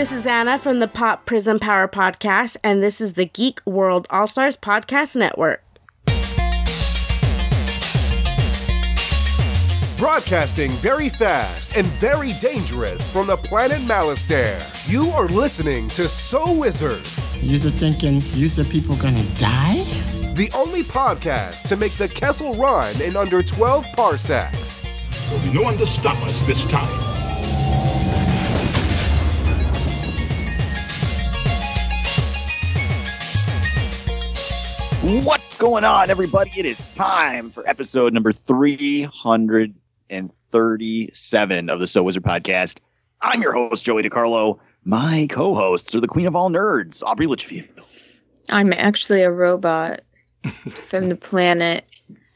This is Anna from the Pop Prism Power Podcast, and this is the Geek World All Stars Podcast Network. Broadcasting very fast and very dangerous from the planet Malastare. You are listening to So Wizard. You're thinking, you said people gonna die? The only podcast to make the Kessel run in under 12 parsecs. There'll be no one to stop us this time. What's going on, everybody? It is time for episode number 337 of the So Wizard podcast. I'm your host, Joey DiCarlo. My co hosts are the queen of all nerds, Aubrey Litchfield. I'm actually a robot from the planet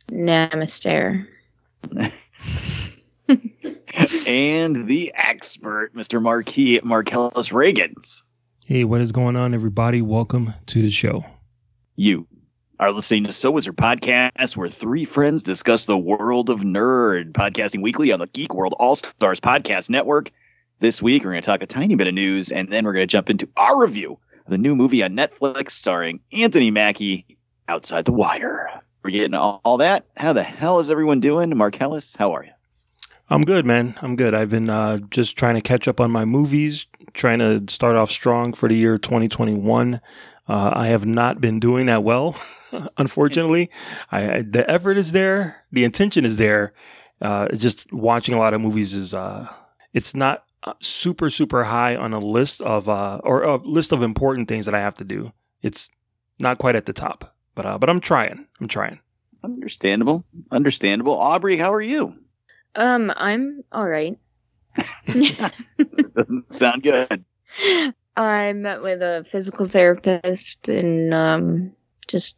Namaste. and the expert, Mr. Marquis Marcellus Reagans. Hey, what is going on, everybody? Welcome to the show. You are listening to So Wizard Podcast, where three friends discuss the world of nerd, podcasting weekly on the Geek World All Stars Podcast Network. This week, we're going to talk a tiny bit of news, and then we're going to jump into our review of the new movie on Netflix starring Anthony Mackie, Outside the Wire. We're getting all, all that. How the hell is everyone doing? Marcellus, how are you? I'm good, man. I'm good. I've been uh, just trying to catch up on my movies, trying to start off strong for the year 2021. Uh, I have not been doing that well, unfortunately. I, I, the effort is there, the intention is there. Uh, just watching a lot of movies is uh, it's not uh, super super high on a list of uh, or a list of important things that I have to do. It's not quite at the top, but uh, but I'm trying. I'm trying. Understandable. Understandable. Aubrey, how are you? Um, I'm all right. Doesn't sound good. I met with a physical therapist and um, just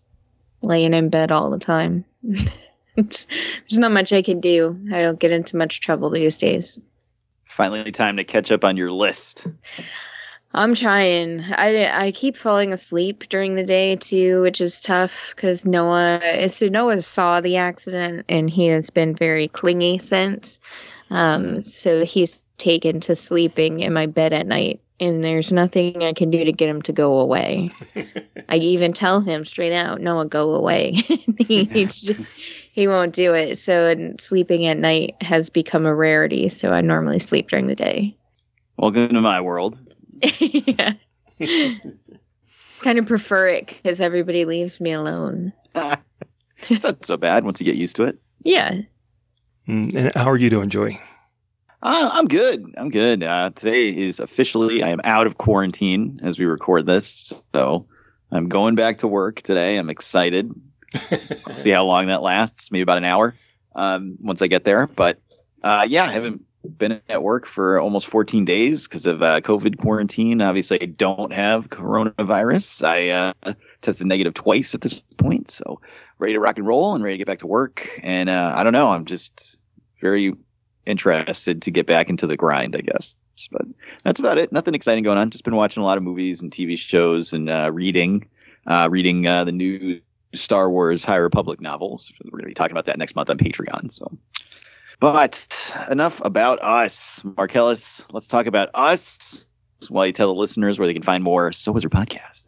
laying in bed all the time. There's not much I can do. I don't get into much trouble these days. Finally, time to catch up on your list. I'm trying. I, I keep falling asleep during the day too, which is tough because Noah. So Noah saw the accident and he has been very clingy since. Um, so he's taken to sleeping in my bed at night and there's nothing I can do to get him to go away. I even tell him straight out, "Noah, go away." he just, he won't do it. So sleeping at night has become a rarity. So I normally sleep during the day. Welcome to my world. yeah. kind of prefer it because everybody leaves me alone. it's not so bad once you get used to it. Yeah. Mm, and how are you doing, Joey? Uh, I'm good. I'm good. Uh, today is officially I am out of quarantine as we record this, so I'm going back to work today. I'm excited. I'll see how long that lasts. Maybe about an hour um, once I get there. But uh, yeah, I haven't been at work for almost 14 days because of uh, COVID quarantine. Obviously, I don't have coronavirus. I uh, tested negative twice at this point, so ready to rock and roll and ready to get back to work. And uh, I don't know. I'm just very interested to get back into the grind, I guess. But that's about it. Nothing exciting going on. Just been watching a lot of movies and TV shows and uh, reading, uh, reading uh, the new Star Wars High Republic novels. We're going to be talking about that next month on Patreon. So, but enough about us, Marcellus. Let's talk about us while you tell the listeners where they can find more So Wizard podcast.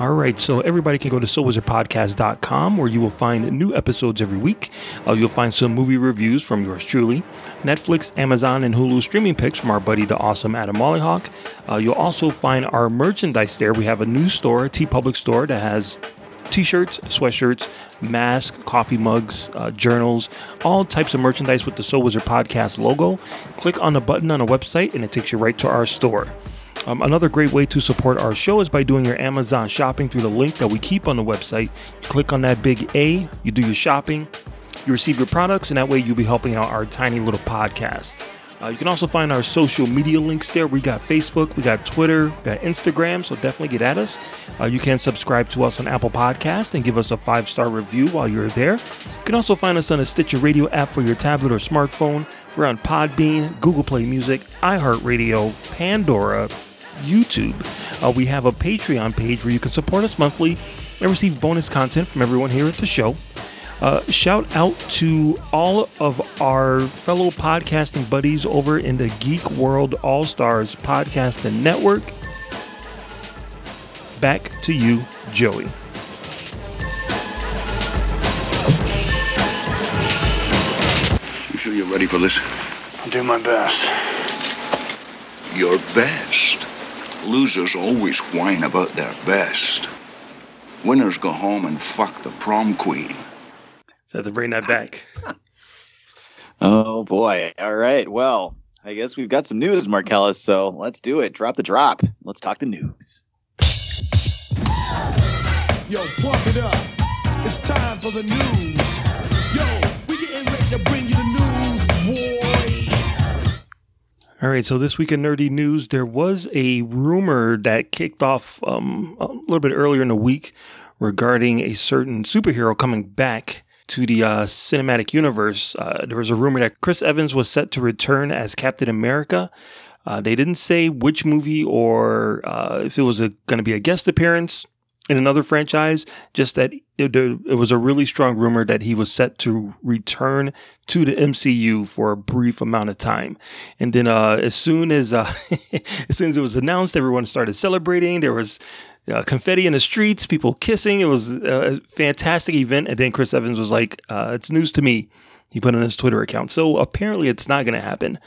All right, so everybody can go to SoulWizardPodcast.com where you will find new episodes every week. Uh, you'll find some movie reviews from yours truly, Netflix, Amazon, and Hulu streaming picks from our buddy, the awesome Adam Mollyhawk. Uh, you'll also find our merchandise there. We have a new store, TeePublic store, that has t-shirts, sweatshirts, masks, coffee mugs, uh, journals, all types of merchandise with the Soul Wizard Podcast logo. Click on the button on the website and it takes you right to our store. Um, another great way to support our show is by doing your Amazon shopping through the link that we keep on the website. You click on that big A, you do your shopping, you receive your products, and that way you'll be helping out our tiny little podcast. Uh, you can also find our social media links there. We got Facebook, we got Twitter, we got Instagram, so definitely get at us. Uh, you can subscribe to us on Apple Podcast and give us a five star review while you're there. You can also find us on a Stitcher Radio app for your tablet or smartphone. We're on Podbean, Google Play Music, iHeartRadio, Pandora, YouTube. Uh, we have a Patreon page where you can support us monthly and receive bonus content from everyone here at the show. Uh, shout out to all of our fellow podcasting buddies over in the Geek World All Stars Podcasting Network. Back to you, Joey. You sure you're ready for this? I'll do my best. Your best. Losers always whine about their best. Winners go home and fuck the prom queen. So I have to bring that back. Oh boy. All right. Well, I guess we've got some news, Marcellus. So let's do it. Drop the drop. Let's talk the news. Yo, pump it up. It's time for the news. Yo, we getting ready to bring you the news, boy. All right, so this week in nerdy news, there was a rumor that kicked off um, a little bit earlier in the week regarding a certain superhero coming back to the uh, cinematic universe. Uh, there was a rumor that Chris Evans was set to return as Captain America. Uh, they didn't say which movie or uh, if it was going to be a guest appearance in another franchise, just that it, it was a really strong rumor that he was set to return to the MCU for a brief amount of time. And then uh, as soon as uh, as soon as it was announced, everyone started celebrating. There was uh, confetti in the streets, people kissing. It was a fantastic event. And then Chris Evans was like, uh, "It's news to me." He put on his Twitter account. So apparently, it's not going to happen.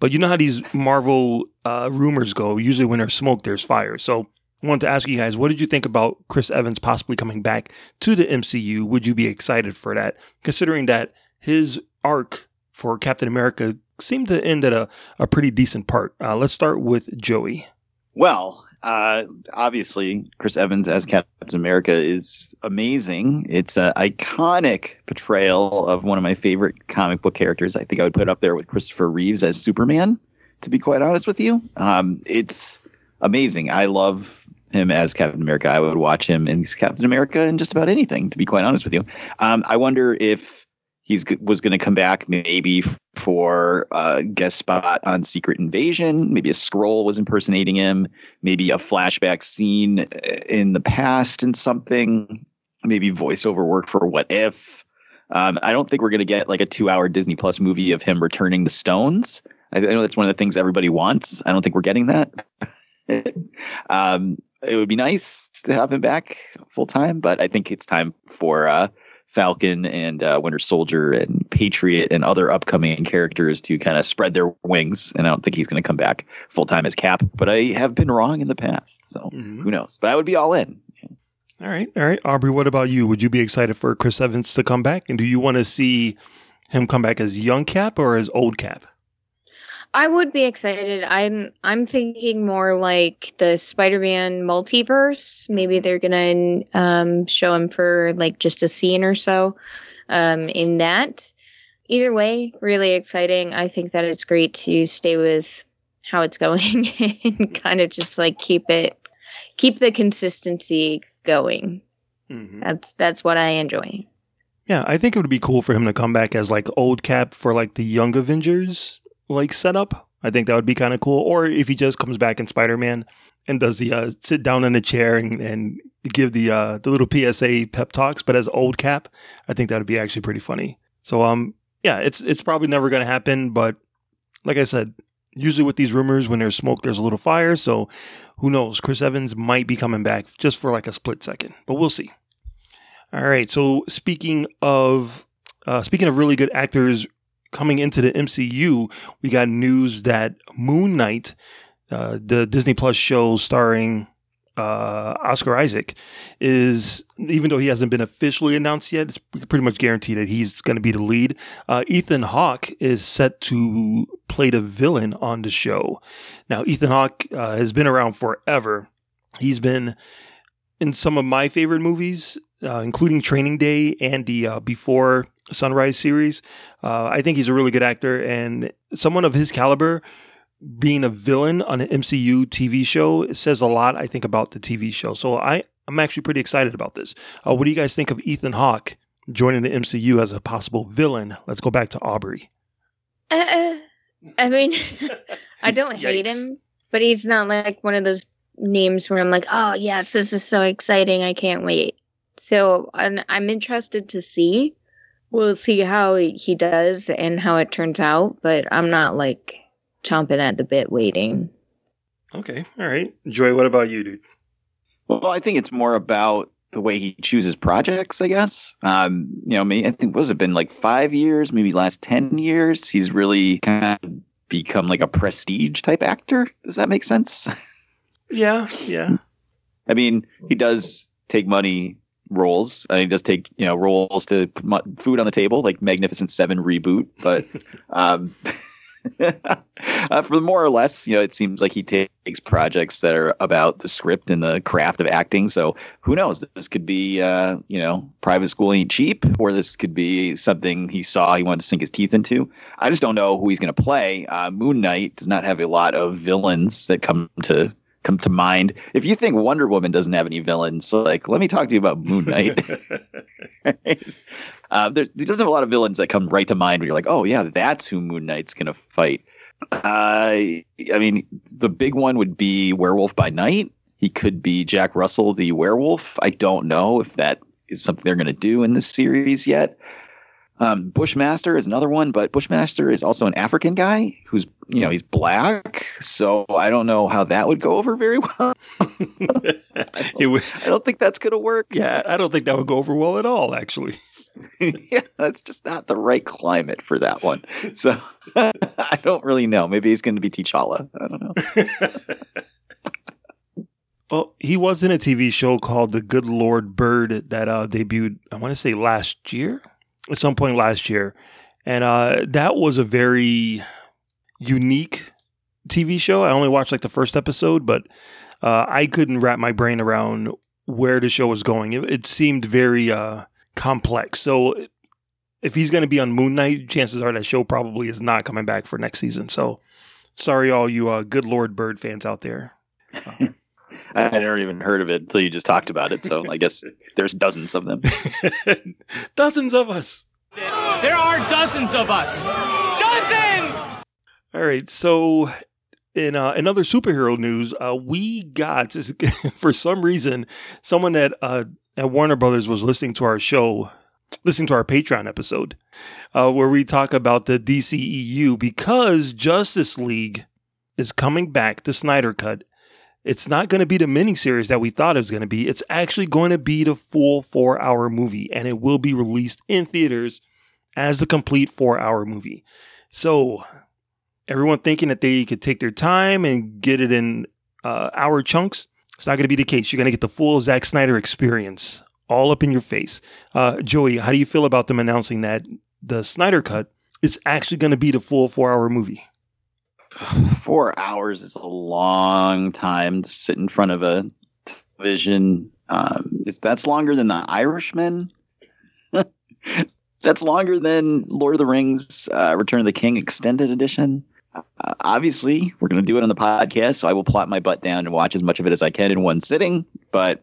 But you know how these Marvel uh, rumors go. Usually, when there's smoke, there's fire. So I wanted to ask you guys, what did you think about Chris Evans possibly coming back to the MCU? Would you be excited for that, considering that his arc for Captain America seemed to end at a, a pretty decent part? Uh, let's start with Joey. Well, uh, obviously, Chris Evans as Captain America is amazing. It's an iconic portrayal of one of my favorite comic book characters. I think I would put up there with Christopher Reeves as Superman, to be quite honest with you. Um, it's amazing. I love him as Captain America. I would watch him in Captain America in just about anything, to be quite honest with you. Um, I wonder if he's was going to come back maybe for a guest spot on Secret Invasion. Maybe a Skrull was impersonating him. Maybe a flashback scene uh, in the past and something. Maybe voiceover work for What If. Um, I don't think we're going to get like a two-hour Disney Plus movie of him returning the stones. I, I know that's one of the things everybody wants. I don't think we're getting that. um, it would be nice to have him back full time, but I think it's time for uh, Falcon and uh, Winter Soldier and Patriot and other upcoming characters to kind of spread their wings. And I don't think he's going to come back full time as Cap, but I have been wrong in the past, so who knows? But I would be all in. All right, all right, Aubrey. What about you? Would you be excited for Chris Evans to come back, and do you want to see him come back as young Cap or as old Cap? I would be excited. I'm I'm thinking more like the Spider-Man multiverse. Maybe they're gonna um, show him for like just a scene or so um, in that. Either way, really exciting. I think that it's great to stay with how it's going and kind of just like keep it, keep the consistency going. That's that's what I enjoy. Yeah, I think it would be cool for him to come back as like old Cap for like the Young Avengers like setup. I think that would be kind of cool. Or if he just comes back in Spider Man and does the uh, sit down in a chair and, and give the uh, the little PSA pep talks, but as old Cap, I think that would be actually pretty funny. So um, yeah, it's it's probably never going to happen. But like I said, usually with these rumors, when there's smoke, there's a little fire. So who knows? Chris Evans might be coming back just for like a split second, but we'll see. All right. So speaking of uh, speaking of really good actors coming into the MCU, we got news that Moon Knight, uh, the Disney Plus show starring uh, Oscar Isaac, is even though he hasn't been officially announced yet, it's pretty much guaranteed that he's going to be the lead. Uh, Ethan Hawke is set to play the villain on the show. Now, Ethan Hawke uh, has been around forever. He's been in some of my favorite movies, uh, including Training Day and the uh, Before Sunrise series. Uh, I think he's a really good actor and someone of his caliber. Being a villain on an MCU TV show says a lot, I think, about the TV show. So I, I'm actually pretty excited about this. Uh, what do you guys think of Ethan Hawke joining the MCU as a possible villain? Let's go back to Aubrey. Uh, I mean, I don't hate him, but he's not like one of those names where I'm like, oh yes, this is so exciting, I can't wait. So I'm, I'm interested to see. We'll see how he does and how it turns out, but I'm not like chomping at the bit waiting. Okay, all right. Joy, what about you, dude? Well, I think it's more about the way he chooses projects, I guess. Um, you know, me, I think, what has it been like five years, maybe last 10 years? He's really kind of become like a prestige type actor. Does that make sense? Yeah, yeah. I mean, he does take money roles. Uh, he does take you know roles to put food on the table, like Magnificent Seven reboot. But um, uh, for more or less, you know, it seems like he takes projects that are about the script and the craft of acting. So who knows? This could be uh, you know Private School Ain't Cheap, or this could be something he saw he wanted to sink his teeth into. I just don't know who he's going to play. Uh, Moon Knight does not have a lot of villains that come to come to mind. If you think Wonder Woman doesn't have any villains, like let me talk to you about Moon Knight. uh, there, there doesn't have a lot of villains that come right to mind where you're like, oh yeah, that's who Moon Knight's gonna fight. Uh, I mean, the big one would be Werewolf by Night. He could be Jack Russell, the werewolf. I don't know if that is something they're going to do in this series yet. Um, Bushmaster is another one, but Bushmaster is also an African guy who's, you know, he's black. So I don't know how that would go over very well. It would, I don't think that's going to work. yeah, I don't think that would go over well at all, actually. yeah, that's just not the right climate for that one. So I don't really know. Maybe he's going to be T'Challa. I don't know. Well, he was in a TV show called The Good Lord Bird that uh, debuted, I want to say last year, at some point last year. And uh, that was a very unique TV show. I only watched like the first episode, but uh, I couldn't wrap my brain around where the show was going. It, it seemed very uh, complex. So if he's going to be on Moon Knight, chances are that show probably is not coming back for next season. So sorry, all you uh, Good Lord Bird fans out there. I never even heard of it until you just talked about it. So I guess there's dozens of them. Dozens of us. There are dozens of us. Dozens! All right. So, in uh, another superhero news, uh, we got for some reason someone that uh, at Warner Brothers was listening to our show, listening to our Patreon episode, uh, where we talk about the DCEU because Justice League is coming back, the Snyder Cut. It's not going to be the miniseries that we thought it was going to be. It's actually going to be the full four hour movie, and it will be released in theaters as the complete four hour movie. So, everyone thinking that they could take their time and get it in uh, hour chunks, it's not going to be the case. You're going to get the full Zack Snyder experience all up in your face. Uh, Joey, how do you feel about them announcing that the Snyder Cut is actually going to be the full four hour movie? Four hours is a long time to sit in front of a television. Um, that's longer than The Irishman. that's longer than Lord of the Rings uh, Return of the King Extended Edition. Uh, obviously, we're going to do it on the podcast, so I will plot my butt down and watch as much of it as I can in one sitting. But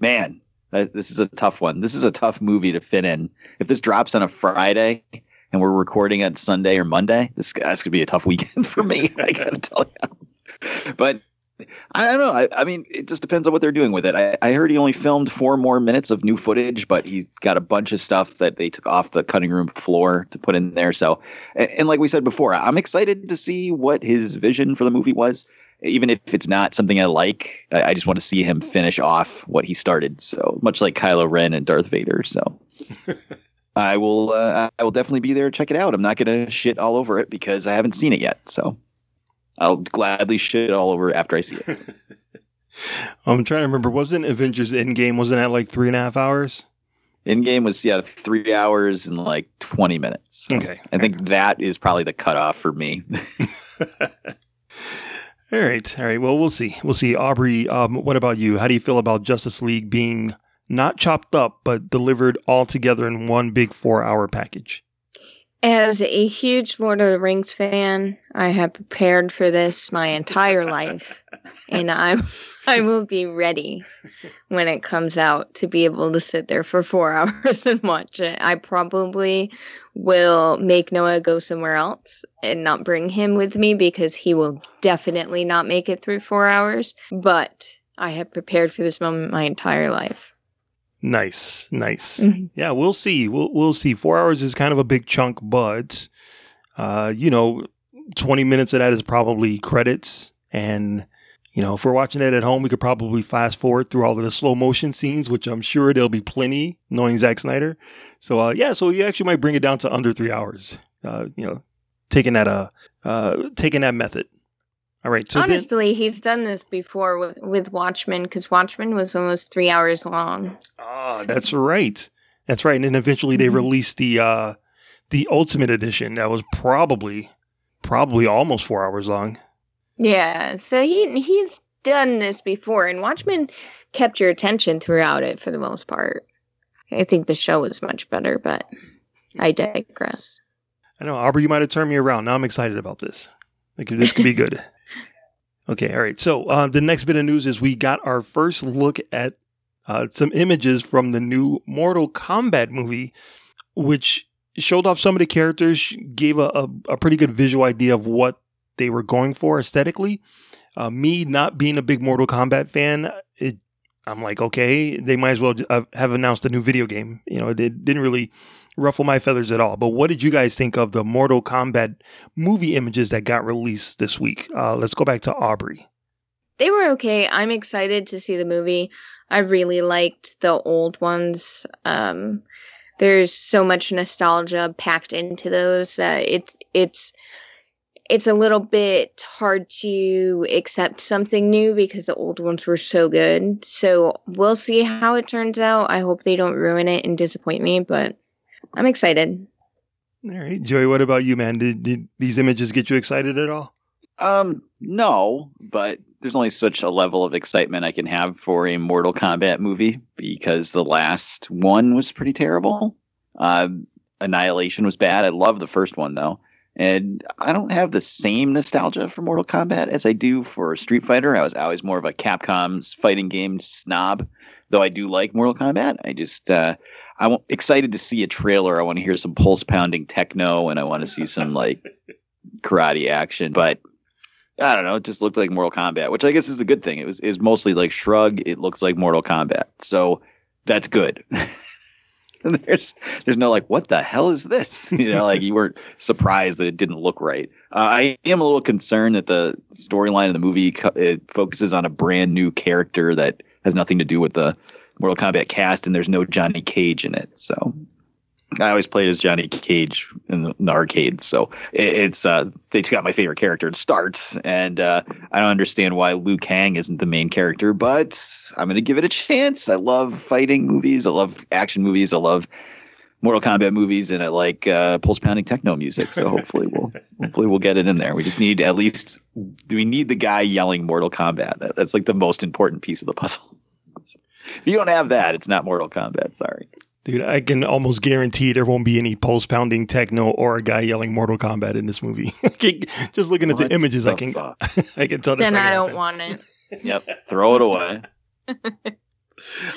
man, this is a tough one. This is a tough movie to fit in. If this drops on a Friday and we're recording it Sunday or Monday, this that's gonna be a tough weekend for me. I gotta tell you. But I don't know. I, I mean, it just depends on what they're doing with it. I, I heard he only filmed four more minutes of new footage, but he got a bunch of stuff that they took off the cutting room floor to put in there. So, and, and like we said before, I'm excited to see what his vision for the movie was. Even if it's not something I like, I, I just want to see him finish off what he started. So much like Kylo Ren and Darth Vader. So. I will. Uh, I will definitely be there to check it out. I'm not going to shit all over it because I haven't seen it yet. So I'll gladly shit all over it after I see it. I'm trying to remember. Wasn't Avengers Endgame? Wasn't that like three and a half hours? Endgame was yeah three hours and like 20 minutes. So Okay. I think that is probably the cutoff for me. All right. All right. Well, we'll see. We'll see. Aubrey, um, what about you? How do you feel about Justice League being not chopped up, but delivered all together in one big four hour package? As a huge Lord of the Rings fan, I have prepared for this my entire life, and I'm I will be ready when it comes out to be able to sit there for four hours and watch it. I probably will make Noah go somewhere else and not bring him with me because he will definitely not make it through four hours. But I have prepared for this moment my entire life. Nice, nice. Mhm. Yeah, we'll see. We'll we'll see. Four hours is kind of a big chunk, but uh, you know, twenty minutes of that is probably credits, and you know, if we're watching it at home, we could probably fast forward through all of the slow motion scenes, which I'm sure there'll be plenty, knowing Zack Snyder. So uh, yeah, so you actually might bring it down to under three hours. Uh, you know, taking that uh, uh taking that method. All right. So then, Honestly, he's done this before with, with Watchmen because Watchmen was almost three hours long. Ah, that's right. That's right. And then eventually they Mhm. released the uh the Ultimate Edition that was probably probably almost four hours long. Yeah, so he he's done this before, and Watchmen kept your attention throughout it for the most part. I think the show was much better, but I digress. I know, Aubrey, you might have turned me around. Now I'm excited about this. Like this could be good. Okay, all right. So uh, the next bit of news is we got our first look at uh, some images from the new Mortal Kombat movie, which showed off some of the characters, gave a, a, a pretty good visual idea of what they were going for aesthetically. Uh, me not being a big Mortal Kombat fan, it I'm like, okay, they might as well uh, have announced a new video game. You know, it didn't really ruffle my feathers at all. But what did you guys think of the Mortal Kombat movie images that got released this week? Uh, let's go back to Aubrey. They were okay. I'm excited to see the movie. I really liked the old ones. Um, there's so much nostalgia packed into those that it's it's it's a little bit hard to accept something new because the old ones were so good. So we'll see how it turns out. I hope they don't ruin it and disappoint me, but I'm excited. All right, Joey, what about you, man? Did, did these images get you excited at all? Um, no, but there's only such a level of excitement I can have for a Mortal Kombat movie because the last one was pretty terrible. Uh, Annihilation was bad. I love the first one though. And I don't have the same nostalgia for Mortal Kombat as I do for Street Fighter. I was always more of a Capcom's fighting game snob, though I do like Mortal Kombat. I just, uh, I'm excited to see a trailer. I want to hear some pulse pounding techno and I want to see some like karate action. But I don't know. It just looked like Mortal Kombat, which I guess is a good thing. It was is mostly like shrug. It looks like Mortal Kombat, so that's good. there's there's no like what the hell is this? You know, like you weren't surprised that it didn't look right. Uh, I am a little concerned that the storyline of the movie co- it focuses on a brand new character that has nothing to do with the Mortal Kombat cast, and there's no Johnny Cage in it. So I always played as Johnny Cage in the, in the arcades, so it, it's uh, they took out my favorite character to start, and uh, I don't understand why Liu Kang isn't the main character, but I'm gonna give it a chance. I love fighting movies, I love action movies, I love Mortal Kombat movies, and I like uh, pulse pounding techno music. So hopefully we'll hopefully we'll get it in there. We just need at least do we need the guy yelling Mortal Kombat? That, that's like the most important piece of the puzzle. if you don't have that, it's not Mortal Kombat. Sorry. Dude, I can almost guarantee there won't be any pulse pounding techno or a guy yelling Mortal Kombat in this movie. Just looking at What the images, I can fuck? I can tell. That's Then I don't want it. Yep, throw it away.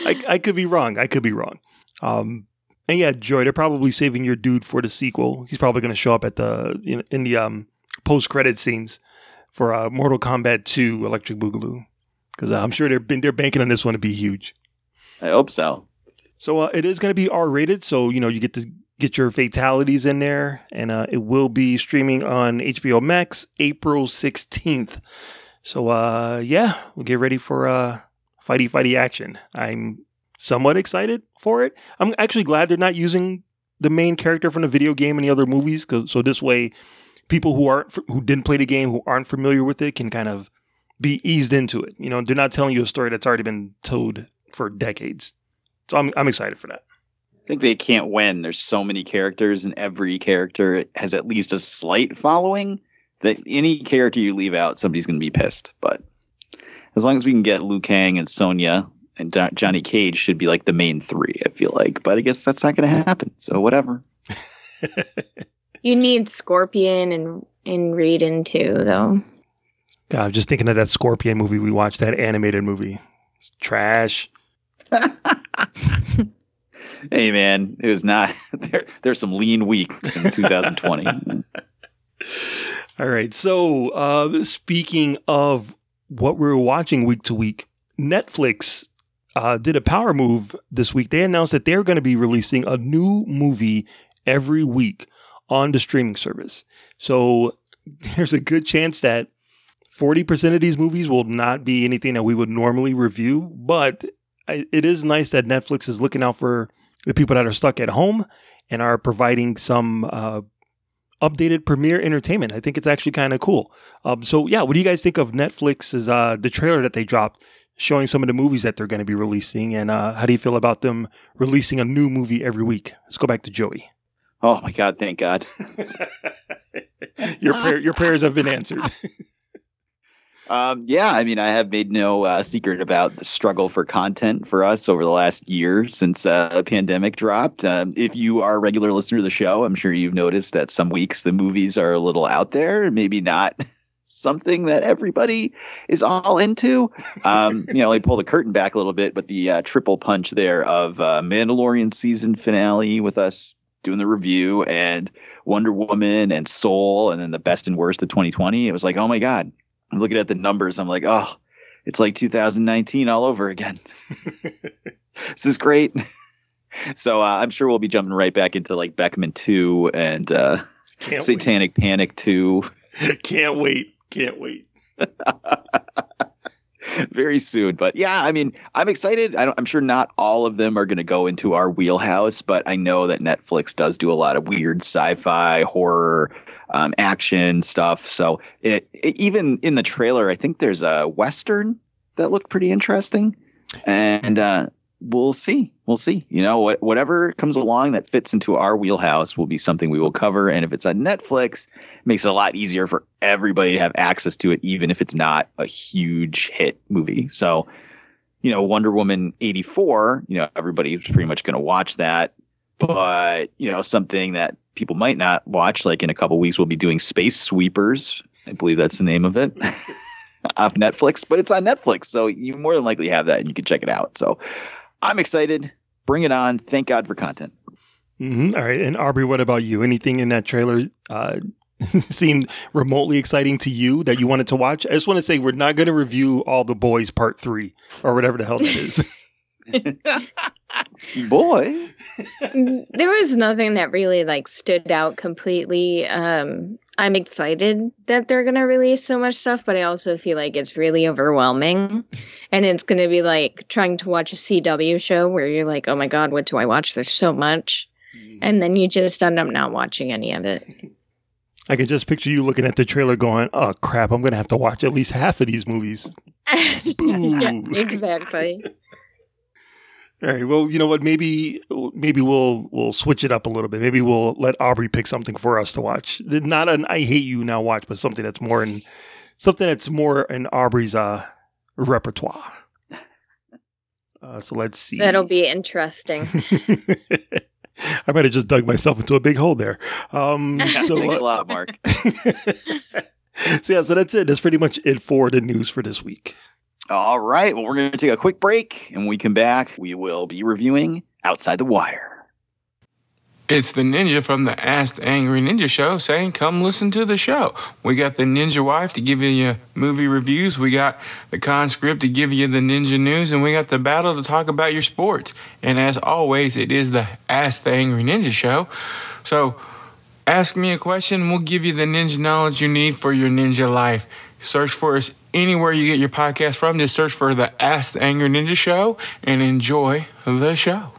I, I could be wrong. I could be wrong. Um, and yeah, Joy, they're probably saving your dude for the sequel. He's probably going to show up at the in, in the um, post credit scenes for uh, Mortal Kombat 2 Electric Boogaloo because I'm sure they're been, they're banking on this one to be huge. I hope so. So uh, it is going to be R rated, so you know you get to get your fatalities in there, and uh, it will be streaming on HBO Max April 16th. So uh, yeah, we'll get ready for uh, fighty fighty action. I'm somewhat excited for it. I'm actually glad they're not using the main character from the video game in the other movies, 'cause- so this way, people who aren't who didn't play the game who aren't familiar with it can kind of be eased into it. You know, they're not telling you a story that's already been told for decades. So I'm I'm excited for that. I think they can't win. There's so many characters, and every character has at least a slight following. That any character you leave out, somebody's going to be pissed. But as long as we can get Liu Kang and Sonya and Jo- Johnny Cage, should be like the main three. I feel like, but I guess that's not going to happen. So whatever. You need Scorpion and and Raiden too, though. God, I'm just thinking of that Scorpion movie we watched, that animated movie. Trash. Hey man, it was not. There, there's some lean weeks in 2020. All right. So, uh, speaking of what we're watching week to week, Netflix uh, did a power move this week. They announced that they're going to be releasing a new movie every week on the streaming service. So there's a good chance that 40% of these movies will not be anything that we would normally review, but it is nice that Netflix is looking out for the people that are stuck at home and are providing some uh, updated premiere entertainment. I think it's actually kind of cool. Um, so yeah, what do you guys think of Netflix's uh, the trailer that they dropped showing some of the movies that they're going to be releasing, and uh, how do you feel about them releasing a new movie every week? Let's go back to Joey. Oh my God! Thank God. your prayer, your prayers have been answered. Um, yeah, I mean, I have made no uh, secret about the struggle for content for us over the last year since uh, the pandemic dropped. Um, if you are a regular listener to the show, I'm sure you've noticed that some weeks the movies are a little out there, maybe not something that everybody is all into. Um, you know, they pull the curtain back a little bit, but the uh, triple punch there of uh, Mandalorian season finale with us doing the review and Wonder Woman and Soul and then the best and worst of 2020. It was like, oh my God, I'm looking at the numbers. I'm like, oh, it's like 2019 all over again. this is great. so uh, I'm sure we'll be jumping right back into like Beckman 2 and uh, Satanic wait. Panic 2. Can't wait. Can't wait. Very soon. But yeah, I mean, I'm excited. I am sure not all of them are going to go into our wheelhouse, but I know that Netflix does do a lot of weird sci fi, horror, um, action stuff. So it, it, even in the trailer, I think there's a western that looked pretty interesting, and uh, we'll see. We'll see. You know, what, whatever comes along that fits into our wheelhouse will be something we will cover. And if it's on Netflix, it makes it a lot easier for everybody to have access to it, even if it's not a huge hit movie. So, you know, Wonder Woman 84, you know, everybody's pretty much going to watch that. But, you know, something that people might not watch. Like in a couple weeks, we'll be doing Space Sweepers. I believe that's the name of it off Netflix, but it's on Netflix. So you more than likely have that and you can check it out. So I'm excited. Bring it on. Thank God for content. Mm-hmm. All right. And Aubrey, what about you? Anything in that trailer uh, seemed remotely exciting to you that you wanted to watch? I just want to say we're not going to review All the Boys Part 3 or whatever the hell that is. Boy. there was nothing that really like stood out completely. Um I'm excited that they're going to release so much stuff, but I also feel like it's really overwhelming. And it's going to be like trying to watch a CW show where you're like, "Oh my god, what do I watch? There's so much." Mm. And then you just end up not watching any of it. I could just picture you looking at the trailer going, "Oh crap, I'm going to have to watch at least half of these movies." yeah, exactly. All right. Well, you know what? Maybe maybe we'll we'll switch it up a little bit. Maybe we'll let Aubrey pick something for us to watch. Not an I hate you now watch, but something that's more in something that's more in Aubrey's uh, repertoire. Uh, so let's see. That'll be interesting. I might have just dug myself into a big hole there. Um, so, Thanks uh, a lot, Mark. so yeah, so that's it. That's pretty much it for the news for this week. All right. Well, we're going to take a quick break. And when we come back, we will be reviewing Outside the Wire. It's the ninja from the Ask the Angry Ninja show saying, Come listen to the show. We got the ninja wife to give you movie reviews. We got the conscript to give you the ninja news. And we got the battle to talk about your sports. And as always, it is the Ask the Angry Ninja show. So ask me a question. We'll give you the ninja knowledge you need for your ninja life. Search for us anywhere you get your podcast from. Just search for the Ask the Angry Ninja Show and enjoy the show.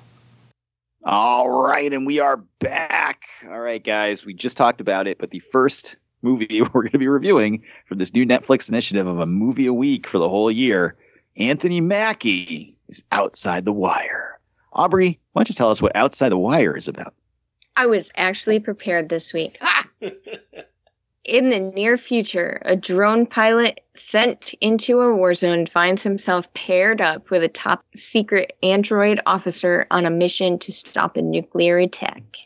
All right, and we are back. All right, guys, we just talked about it, but the first movie we're going to be reviewing for this new Netflix initiative of a movie a week for the whole year, Anthony Mackie is Outside the Wire. Aubrey, why don't you tell us what Outside the Wire is about? I was actually prepared this week. in the near future, a drone pilot sent into a war zone finds himself paired up with a top secret android officer on a mission to stop a nuclear attack.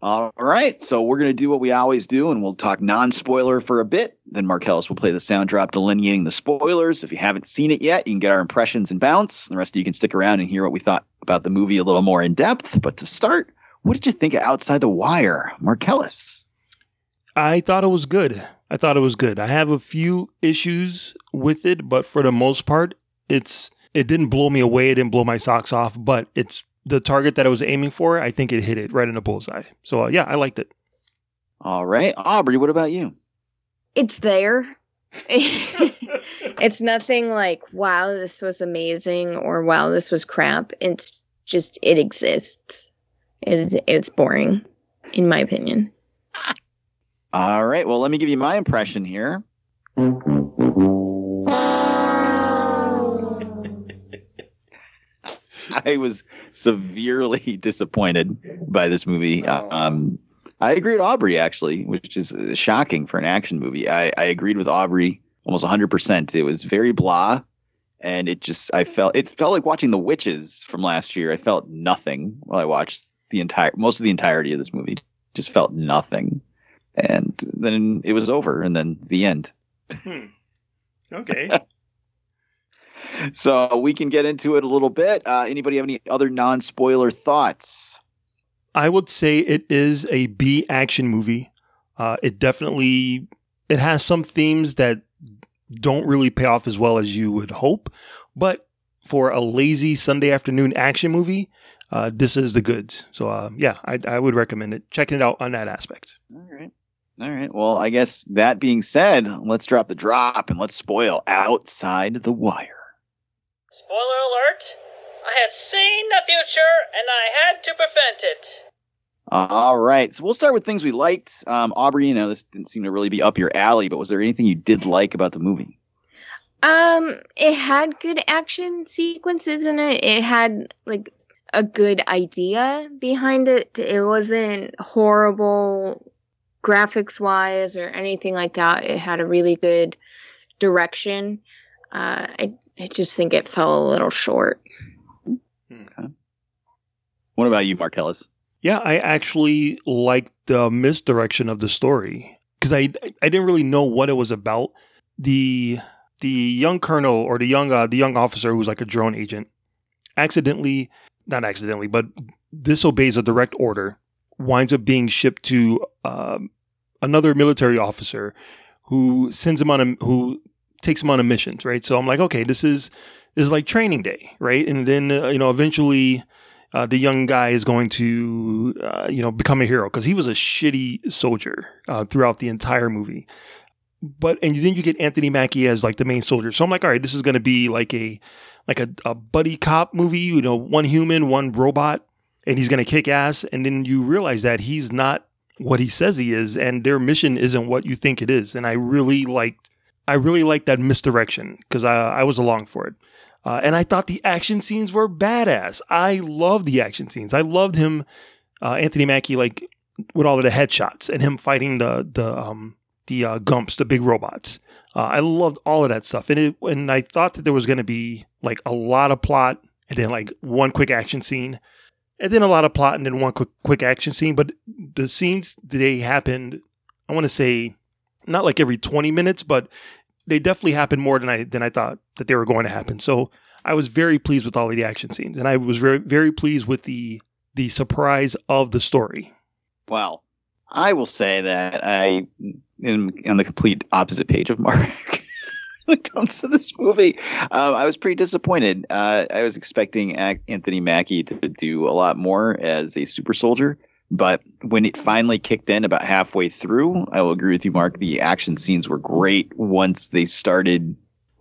All right, so we're going to do what we always do, and we'll talk non spoiler for a bit. Then Marcellus will play the sound drop delineating the spoilers. If you haven't seen it yet, you can get our impressions and bounce. The rest of you can stick around and hear what we thought about the movie a little more in depth. But to start, what did you think of Outside the Wire, Marcellus? I thought it was good. I thought it was good. I have a few issues with it, but for the most part, it's It didn't blow me away. It didn't blow my socks off, but it's the target that I was aiming for. I think it hit it right in the bullseye. So uh, yeah, I liked it. All right, Aubrey, what about you? It's there. it's nothing like wow, this was amazing or wow, this was crap. It's just it exists. It's it's boring, in my opinion. All right, well, let me give you my impression here. I was severely disappointed by this movie. Um, I agreed with Aubrey actually, which is uh, shocking for an action movie. I, I agreed with Aubrey almost 100%. It was very blah and it just I felt it felt like watching The Witches from last year. I felt nothing while I watched the entire most of the entirety of this movie. Just felt nothing. And then it was over and then the end. Hmm. Okay. so we can get into it a little bit. Uh, anybody have any other non-spoiler thoughts? I would say it is a B action movie. Uh, it definitely it has some themes that don't really pay off as well as you would hope, but for a lazy Sunday afternoon action movie, uh, this is the goods. So uh, yeah, I, I would recommend it. Checking it out on that aspect. All right. All right. Well, I guess that being said, let's drop the drop and let's spoil outside the wire. Spoiler alert! I had seen the future and I had to prevent it. All right. So we'll start with things we liked. Um, Aubrey, you know, this didn't seem to really be up your alley, but was there anything you did like about the movie? Um, it had good action sequences in it. It had like a good idea behind it. It wasn't horrible graphics wise or anything like that. It had a really good direction. Uh, I I just think it fell a little short. Okay. What about you, Marcellus? Yeah, I actually liked the misdirection of the story because I I didn't really know what it was about. The the young colonel or the young uh, the young officer who's like a drone agent accidentally not accidentally but disobeys a direct order winds up being shipped to um, another military officer who sends him on a who takes him on a mission right so i'm like okay this is this is like training day right and then uh, you know eventually uh, the young guy is going to uh, you know become a hero because he was a shitty soldier uh, throughout the entire movie but and then you get Anthony Mackie as like the main soldier. So I'm like, all right, this is going to be like a like a, a buddy cop movie. You know, one human, one robot, and he's going to kick ass. And then you realize that he's not what he says he is, and their mission isn't what you think it is. And I really liked, I really liked that misdirection because I I was along for it. Uh, and I thought the action scenes were badass. I loved the action scenes. I loved him, uh, Anthony Mackie, like with all of the headshots and him fighting the the um the uh, Gumps, the big robots. Uh, I loved all of that stuff, and it, and I thought that there was going to be like a lot of plot, and then like one quick action scene, and then a lot of plot, and then one quick quick action scene. But the scenes they happened, I want to say, not like every twenty minutes, but they definitely happened more than I than I thought that they were going to happen. So I was very pleased with all of the action scenes, and I was very very pleased with the the surprise of the story. Well, I will say that I am on the complete opposite page of Mark when it comes to this movie. Um, I was pretty disappointed. Uh, I was expecting Anthony Mackie to do a lot more as a super soldier. But when it finally kicked in about halfway through, I will agree with you, Mark. The action scenes were great once they started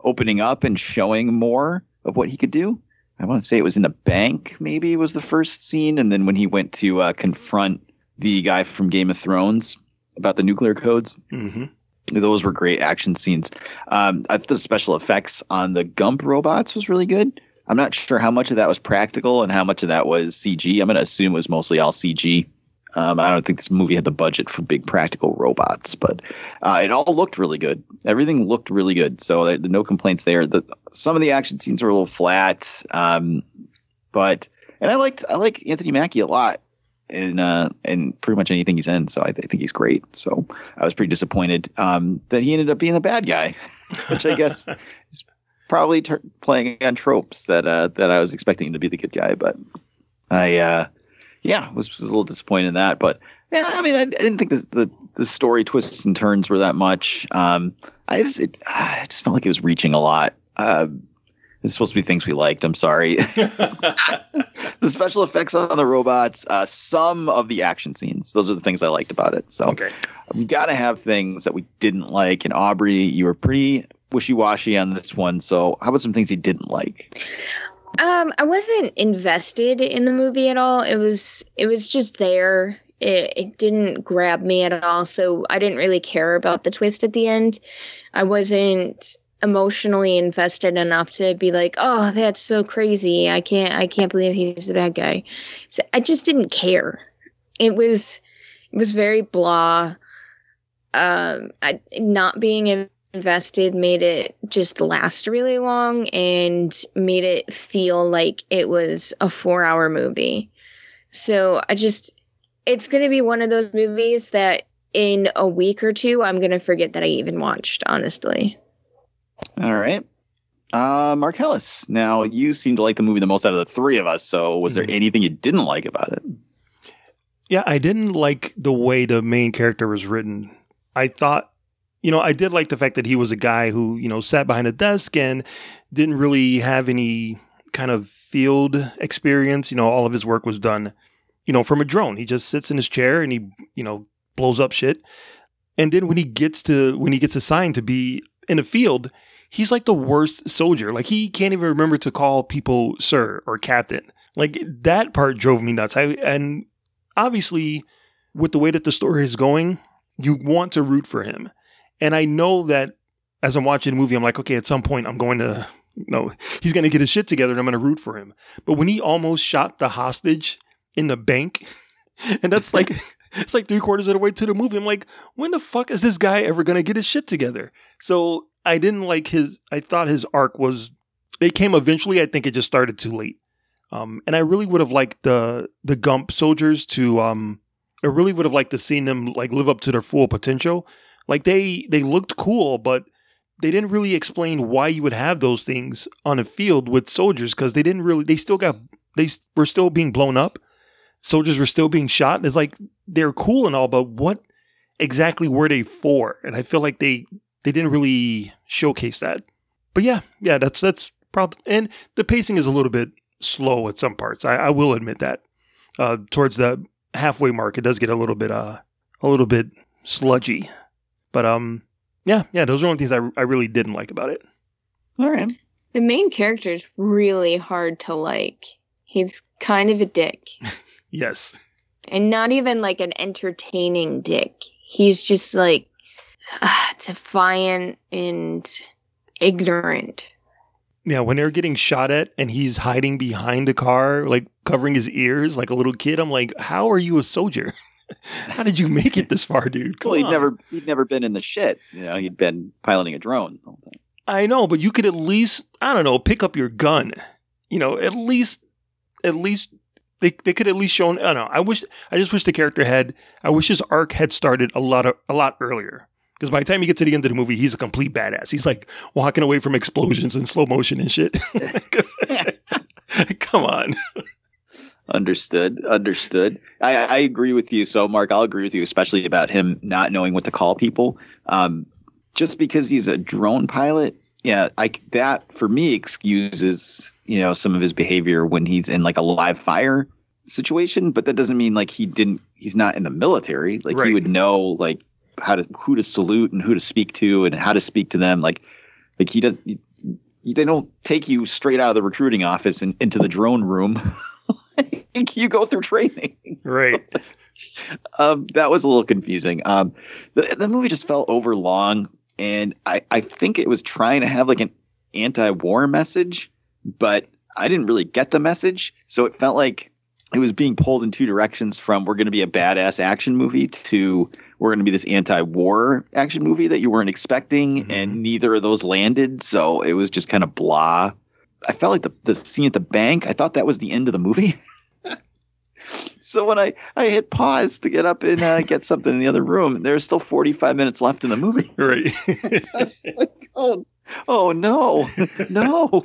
opening up and showing more of what he could do. I want to say it was in the bank, maybe was the first scene. And then when he went to uh, confront the guy from Game of Thrones about the nuclear codes. Mm-hmm. Those were great action scenes. Um, I the special effects on the Gump robots was really good. I'm not sure how much of that was practical and how much of that was CG. I'm going to assume it was mostly all CG. Um, I don't think this movie had the budget for big practical robots, but uh, it all looked really good. Everything looked really good, so there, no complaints there. The, some of the action scenes were a little flat, um, but and I liked I like Anthony Mackie a lot in uh, in pretty much anything he's in. So I, th- I think he's great. So I was pretty disappointed um, that he ended up being the bad guy, which I guess is probably ter- playing on tropes that uh, that I was expecting him to be the good guy. But I uh, yeah was, was a little disappointed in that. But yeah, I mean I, I didn't think the, the the story twists and turns were that much. Um, I just it, I just felt like it was reaching a lot. It's supposed to be things we liked. I'm sorry. the special effects on the robots, uh, some of the action scenes. Those are the things I liked about it. So Okay. we've got to have things that we didn't like. And Aubrey, you were pretty wishy washy on this one. So how about some things you didn't like? Um, I wasn't invested in the movie at all. It was it was just there. It it didn't grab me at all, so I didn't really care about the twist at the end. I wasn't emotionally invested enough to be like, "Oh, that's so crazy. I can't I can't believe he's the bad guy." So I just didn't care. It was it was very blah. Um, I, not being invested made it just last really long and made it feel like it was a four hour movie. So I just, it's going to be one of those movies that in a week or two, I'm going to forget that I even watched, honestly. All right. Uh, Marcellus. Now, you seem to like the movie the most out of the three of us. So, was there anything you didn't like about it? Yeah, I didn't like the way the main character was written. I thought, you know, I did like the fact that he was a guy who, you know, sat behind a desk and didn't really have any kind of field experience. You know, all of his work was done, you know, from a drone. He just sits in his chair and he, you know, blows up shit. And then when he gets to when he gets assigned to be in the field, he's like the worst soldier. Like he can't even remember to call people sir or captain. Like that part drove me nuts. I and obviously with the way that the story is going, you want to root for him. And I know that as I'm watching the movie, I'm like, okay, at some point I'm going to, you know, he's going to get his shit together and I'm going to root for him. But when he almost shot the hostage in the bank, and that's like, it's like three quarters of the way to the movie, I'm like, when the fuck is this guy ever going to get his shit together? So I didn't like his, I thought his arc was, it came eventually. I think it just started too late. Um, and I really would have liked the the Gump soldiers to um, I really would have liked to seen them like live up to their full potential. Like they they looked cool, but they didn't really explain why you would have those things on a field with soldiers because they didn't really they still got they were still being blown up. Soldiers were still being shot. It's like they're cool and all, but what exactly were they for? And I feel like they they didn't really showcase that. But yeah, yeah, that's that's probably and the pacing is a little bit slow at some parts. I, I will admit that. Uh, towards the halfway mark, it does get a little bit uh a little bit sludgy. But um, yeah, yeah, those are one things I I really didn't like about it. All right. The main character is really hard to like. He's kind of a dick. Yes. and not even like an entertaining dick. He's just like uh, defiant and ignorant. Yeah, when they're getting shot at and he's hiding behind a car, like covering his ears like a little kid, I'm like, how are you a soldier? how did you make it this far, dude? Come well, he'd on. never he'd never been in the shit. You know, he'd been piloting a drone. the whole thing. I know, but you could at least, I don't know, pick up your gun. You know, at least, at least they they could at least shown. I don't know. I wish, I just wish the character had. I wish his arc had started a lot of a lot earlier. Because by the time you get to the end of the movie, he's a complete badass. He's like walking away from explosions in slow motion and shit. Come on. Understood. Understood. I, I agree with you. So, Mark, I'll agree with you, especially about him not knowing what to call people. Um, just because he's a drone pilot, yeah, I that for me excuses you know some of his behavior when he's in like a live fire situation. But that doesn't mean like he didn't. He's not in the military. Like Right. he would know like how to who to salute and who to speak to and how to speak to them. Like like he does. They don't take you straight out of the recruiting office and into the drone room. you go through training. Right. Um, that was a little confusing. Um, the, the movie just felt over long, and I, I think it was trying to have like an anti-war message, but I didn't really get the message. So it felt like it was being pulled in two directions from we're going to be a badass action movie to we're going to be this anti-war action movie that you weren't expecting, and neither of those landed. So it was just kind of blah. I felt like the, the scene at the bank, I thought that was the end of the movie. so when I, I hit pause to get up and uh, get something in the other room, there's still 45 minutes left in the movie. Right. oh, oh no, no.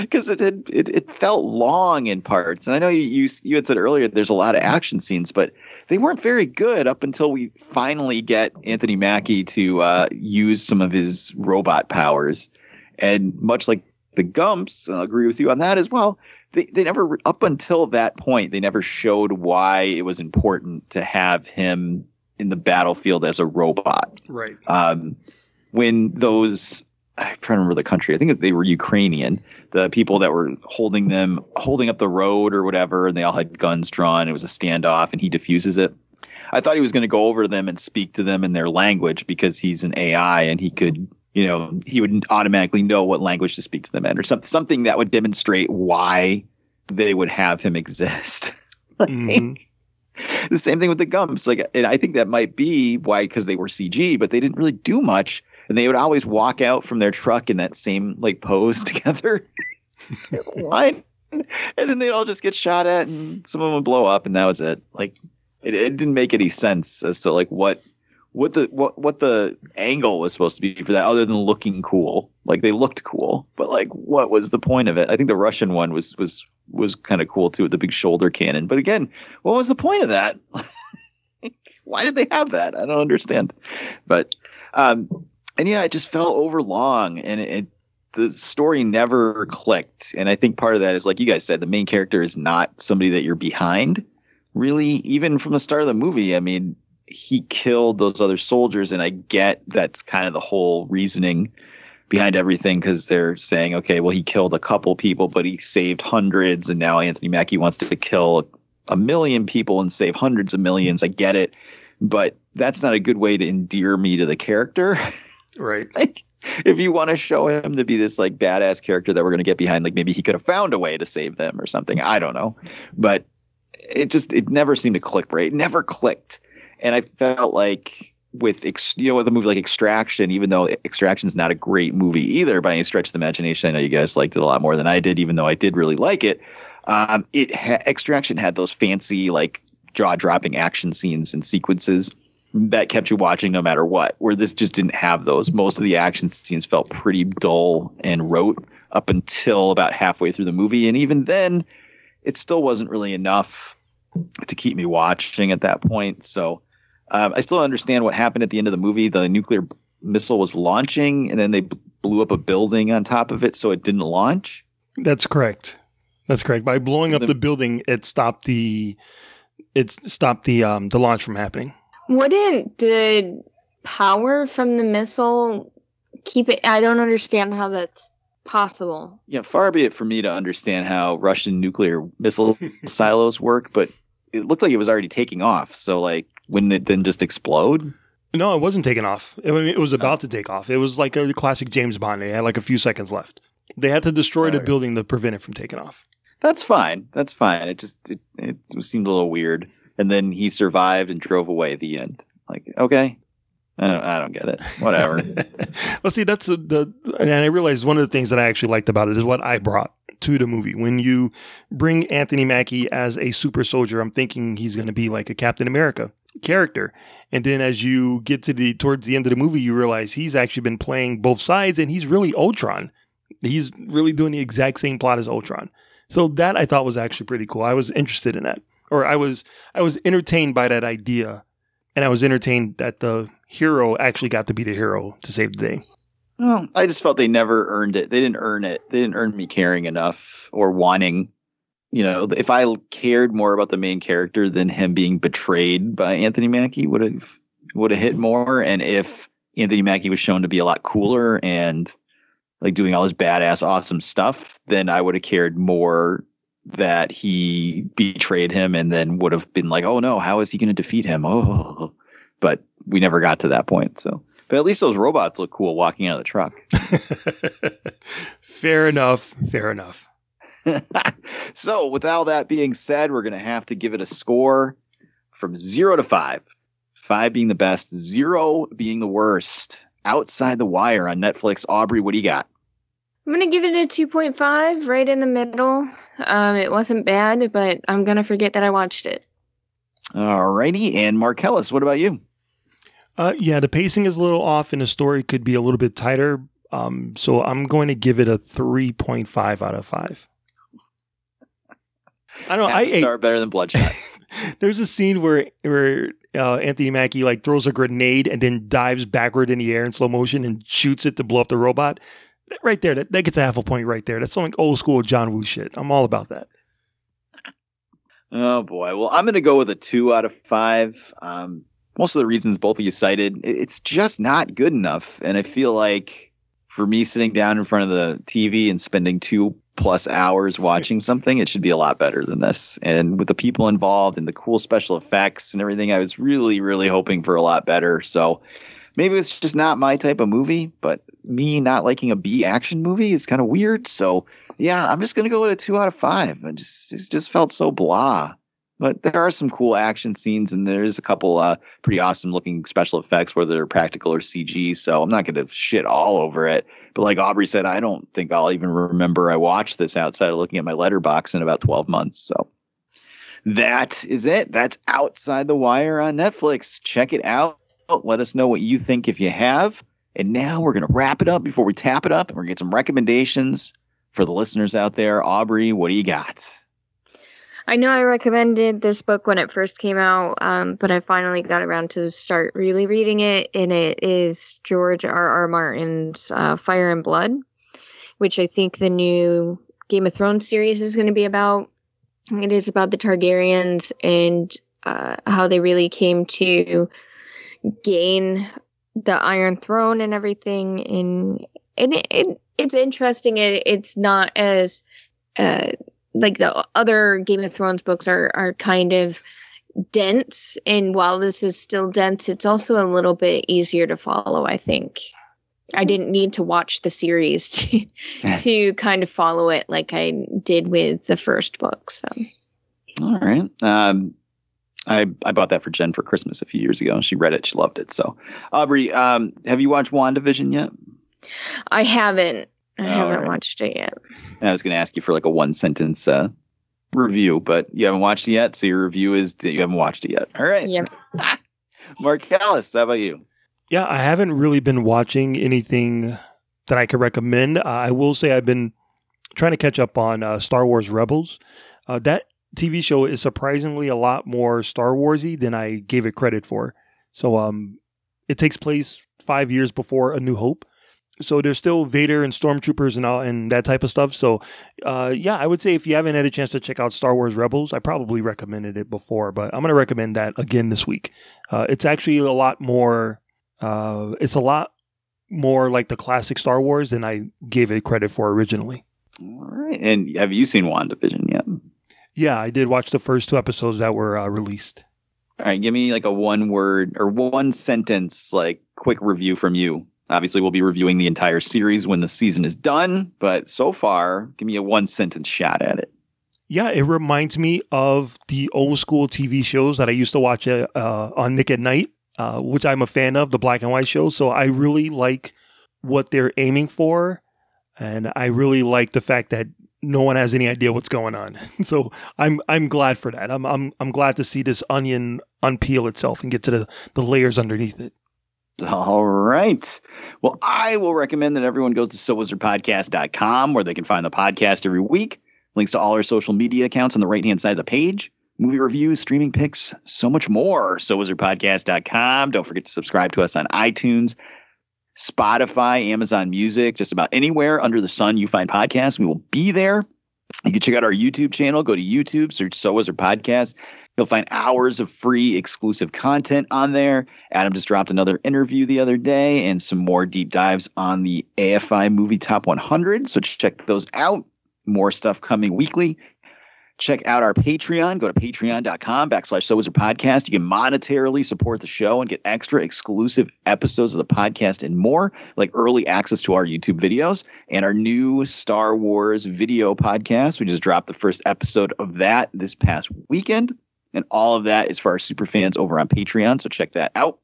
Because it, had it it felt long in parts, and I know you, you you had said earlier there's a lot of action scenes, but they weren't very good up until we finally get Anthony Mackie to uh, use some of his robot powers. And much like the Gumps, and I'll agree with you on that as well. They they never up until that point they never showed why it was important to have him in the battlefield as a robot. Right. Um, when those I'm trying to remember the country. I think they were Ukrainian. The people that were holding them, holding up the road or whatever, and they all had guns drawn. It was a standoff, and he diffuses it. I thought he was going to go over to them and speak to them in their language because he's an AI and he could, you know, he would automatically know what language to speak to them in, or something something that would demonstrate why they would have him exist. Mhm. the same thing with the gumps like and i think that might be why because they were cg but they didn't really do much and they would always walk out from their truck in that same like pose together. Why? And then they'd all just get shot at and some of them would blow up and that was it. Like it, it didn't make any sense as to like what what the what what the angle was supposed to be for that other than looking cool. Like they looked cool but like what was the point of it? I think the russian one was was was kind of cool too with the big shoulder cannon but again what was the point of that? Why did they have that? I don't understand. But um and yeah it just fell over long and it, it the story never clicked. And i think part of that is like you guys said the main character is not somebody that you're behind really. Even from the start of the movie i mean he killed those other soldiers and i get that's kind of the whole reasoning behind everything because they're saying okay well he killed a couple people but he saved hundreds and now anthony mackie wants to kill a million people and save hundreds of millions. I get it but that's not a good way to endear me to the character Right. like if you want to show him to be this like badass character that we're going to get behind like maybe he could have found a way to save them or something i don't know. But it just it never seemed to click right? It never clicked. And i felt like with you know with a movie like extraction even though Extraction is not a great movie either by any stretch of the imagination i know you guys liked it a lot more than i did even though i did really like it um it ha- extraction had those fancy like jaw-dropping action scenes and sequences that kept you watching no matter what. Where this just didn't have those. Most of the action scenes felt pretty dull and rote up until about halfway through the movie, and even then, it still wasn't really enough to keep me watching at that point. So um, I still understand what happened at the end of the movie. The nuclear missile was launching, and then they b- blew up a building on top of it, so it didn't launch. That's correct. That's correct. By blowing up The- the building, it stopped the it stopped the um the launch from happening. Wouldn't the power from the missile keep it? I don't understand how that's possible. Yeah, far be it for me to understand how Russian nuclear missile silos work, but it looked like it was already taking off. So, like, wouldn't it then just explode? No, it wasn't taking off. I mean, it was oh. about to take off. It was like a classic James Bond. They had like a few seconds left. They had to destroy the Okay. building to prevent it from taking off. That's fine. That's fine. It just it, it seemed a little weird. And then he survived and drove away the end. Like, okay, I don't, I don't get it. Whatever. well, see, that's the, and I realized one of the things that I actually liked about it is what I brought to the movie. When you bring Anthony Mackie as a super soldier, I'm thinking he's going to be like a Captain America character. And then as you get to the towards the end of the movie, you realize he's actually been playing both sides, and he's really Ultron. He's really doing the exact same plot as Ultron. So that I thought was actually pretty cool. I was interested in that, or I was I was entertained by that idea, and I was entertained that the hero actually got to be the hero to save the day. Well, I just felt they never earned it. They didn't earn it. They didn't earn me caring enough or wanting. You know, if I cared more about the main character than him being betrayed by Anthony Mackie, would have would have hit more. And if Anthony Mackie was shown to be a lot cooler and like doing all his badass, awesome stuff, then I would have cared more that he betrayed him and then would have been like, oh no, how is he going to defeat him? Oh, but we never got to that point. So, but at least those robots look cool walking out of the truck. fair enough. Fair enough. so, with all that being said, we're going to have to give it a score from zero to five. Five being the best, zero being the worst. Outside the wire on Netflix. Aubrey, what do you got? I'm gonna give it a 2.5, right in the middle. Um, it wasn't bad, but I'm gonna forget that I watched it. Alrighty. And Marcellus, what about you? Uh, yeah, the pacing is a little off, and the story could be a little bit tighter. Um, so I'm going to give it a 3.5 out of five. I don't know. Half I a star better than Bloodshot. There's a scene where where uh, Anthony Mackie like throws a grenade and then dives backward in the air in slow motion and shoots it to blow up the robot. Right there, that, that gets a half a point right there. That's some like old school John Woo shit. I'm all about that. Oh boy. Well, I'm going to go with a two out of five. Um, most of the reasons both of you cited, it's just not good enough. And I feel like for me sitting down in front of the TV and spending two plus hours watching something, it should be a lot better than this. And with the people involved and the cool special effects and everything, I was really, really hoping for a lot better. So maybe it's just not my type of movie, but me not liking a B action movie is kind of weird. So yeah, I'm just gonna go with a two out of five. I just it just felt so blah. But there are some cool action scenes, and there's a couple uh, pretty awesome looking special effects, whether they're practical or CG. So I'm not gonna shit all over it. But like Aubrey said, I don't think I'll even remember I watched this outside of looking at my Letterboxd in about 12 months. So that is it. That's outside the wire on Netflix. Check it out. Let us know what you think if you have. And now we're going to wrap it up before we tap it up. And we're going to get some recommendations for the listeners out there. Aubrey, what do you got? I know I recommended this book when it first came out, um, but I finally got around to start really reading it, and it is George R. R. Martin's uh, Fire and Blood, which I think the new Game of Thrones series is going to be about. It is about the Targaryens and uh, how they really came to gain the Iron Throne and everything, and and it, it it's interesting. It it's not as uh, like the other Game of Thrones books are are kind of dense and while this is still dense it's also a little bit easier to follow I think. I didn't need to watch the series to to kind of follow it like I did with the first book so All right. Um, I I bought that for Jen for Christmas a few years ago. She read it. She loved it. So, Aubrey, um, have you watched WandaVision yet? I haven't I All haven't right. watched it yet. I was going to ask you for like a one sentence uh, review, but you haven't watched it yet. So your review is that you haven't watched it yet. All right. Yep. Marcellus, how about you? Yeah, I haven't really been watching anything that I could recommend. Uh, I will say I've been trying to catch up on uh, Star Wars Rebels. Uh, that TV show is surprisingly a lot more Star Warsy than I gave it credit for. So, um, it takes place five years before A New Hope. So there's still Vader and stormtroopers and all and that type of stuff. So, uh, yeah, I would say if you haven't had a chance to check out Star Wars Rebels, I probably recommended it before, but I'm going to recommend that again this week. Uh, it's actually a lot more. Uh, it's a lot more like the classic Star Wars than I gave it credit for originally. All right. And have you seen WandaVision yet? Yeah, I did watch the first two episodes that were uh, released. All right. Give me like a one word or one sentence, like quick review from you. Obviously, we'll be reviewing the entire series when the season is done, but so far, give me a one sentence shot at it. Yeah, it reminds me of the old school TV shows that I used to watch uh, uh, on Nick at Nite, uh, which I'm a fan of, the black and white shows. So I really like what they're aiming for. And I really like the fact that no one has any idea what's going on. So I'm I'm glad for that. I'm I'm I'm glad to see this onion unpeel itself and get to the, the layers underneath it. All right. Well, I will recommend that everyone goes to sowizardpodcast.com where they can find the podcast every week. Links to all our social media accounts on the right hand side of the page. Movie reviews, streaming picks, so much more. Sowizardpodcast.com. Don't forget to subscribe to us on iTunes, Spotify, Amazon Music, just about anywhere under the sun you find podcasts. We will be there. You can check out our YouTube channel. Go to YouTube, search So Wizard Podcast. You'll find hours of free exclusive content on there. Adam just dropped another interview the other day and some more deep dives on the AFI Movie Top 100. So check those out. More stuff coming weekly. Check out our Patreon. Go to patreon.com backslash So Wizard Podcast. You can monetarily support the show and get extra exclusive episodes of the podcast and more, like early access to our YouTube videos and our new Star Wars video podcast. We just dropped the first episode of that this past weekend. And all of that is for our super fans over on Patreon. So check that out.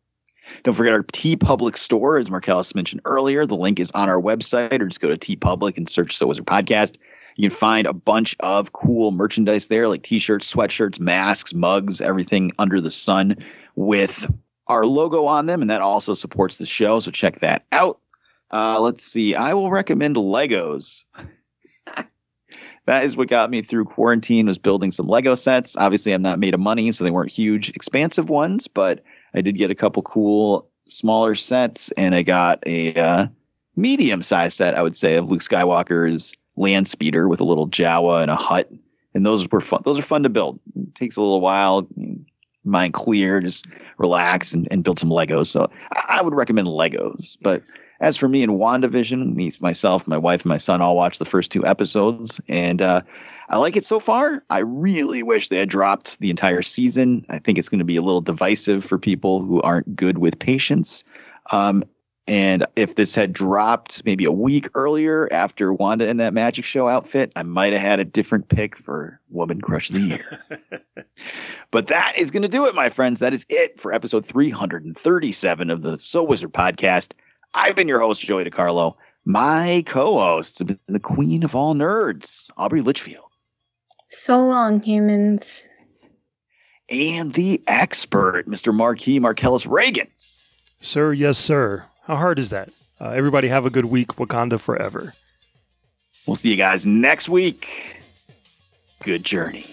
Don't forget our TeePublic store, as Marcellus mentioned earlier. The link is on our website, or just go to TeePublic and search So Wizard Podcast. You can find a bunch of cool merchandise there, like t-shirts, sweatshirts, masks, mugs, everything under the sun with our logo on them, and that also supports the show. So check that out. Uh, let's see. I will recommend Legos. that is what got me through quarantine was building some Lego sets. Obviously, I'm not made of money, so they weren't huge, expansive ones, but I did get a couple cool smaller sets, and I got a uh, medium sized set, I would say, of Luke Skywalker's land speeder with a little Jawa and a hut. And those were fun. Those are fun to build. It takes a little while, mind clear, just relax and, and build some Legos. So I, I would recommend Legos. But as for me and WandaVision, me, myself, my wife, and my son all watched the first two episodes. And uh, I like it so far. I really wish they had dropped the entire season. I think it's going to be a little divisive for people who aren't good with patience. Um, and if this had dropped maybe a week earlier after Wanda in that magic show outfit, I might have had a different pick for Woman Crush of the Year. but that is going to do it, my friends. That is it for episode 337 of the So Wizard podcast. I've been your host, Joey DiCarlo. My co host, the queen of all nerds, Aubrey Litchfield. So long, humans. And the expert, Mr. Marquis Marcellus Reagans. Sir, yes, sir. How hard is that? Uh, everybody have a good week. Wakanda forever. We'll see you guys next week. Good journey.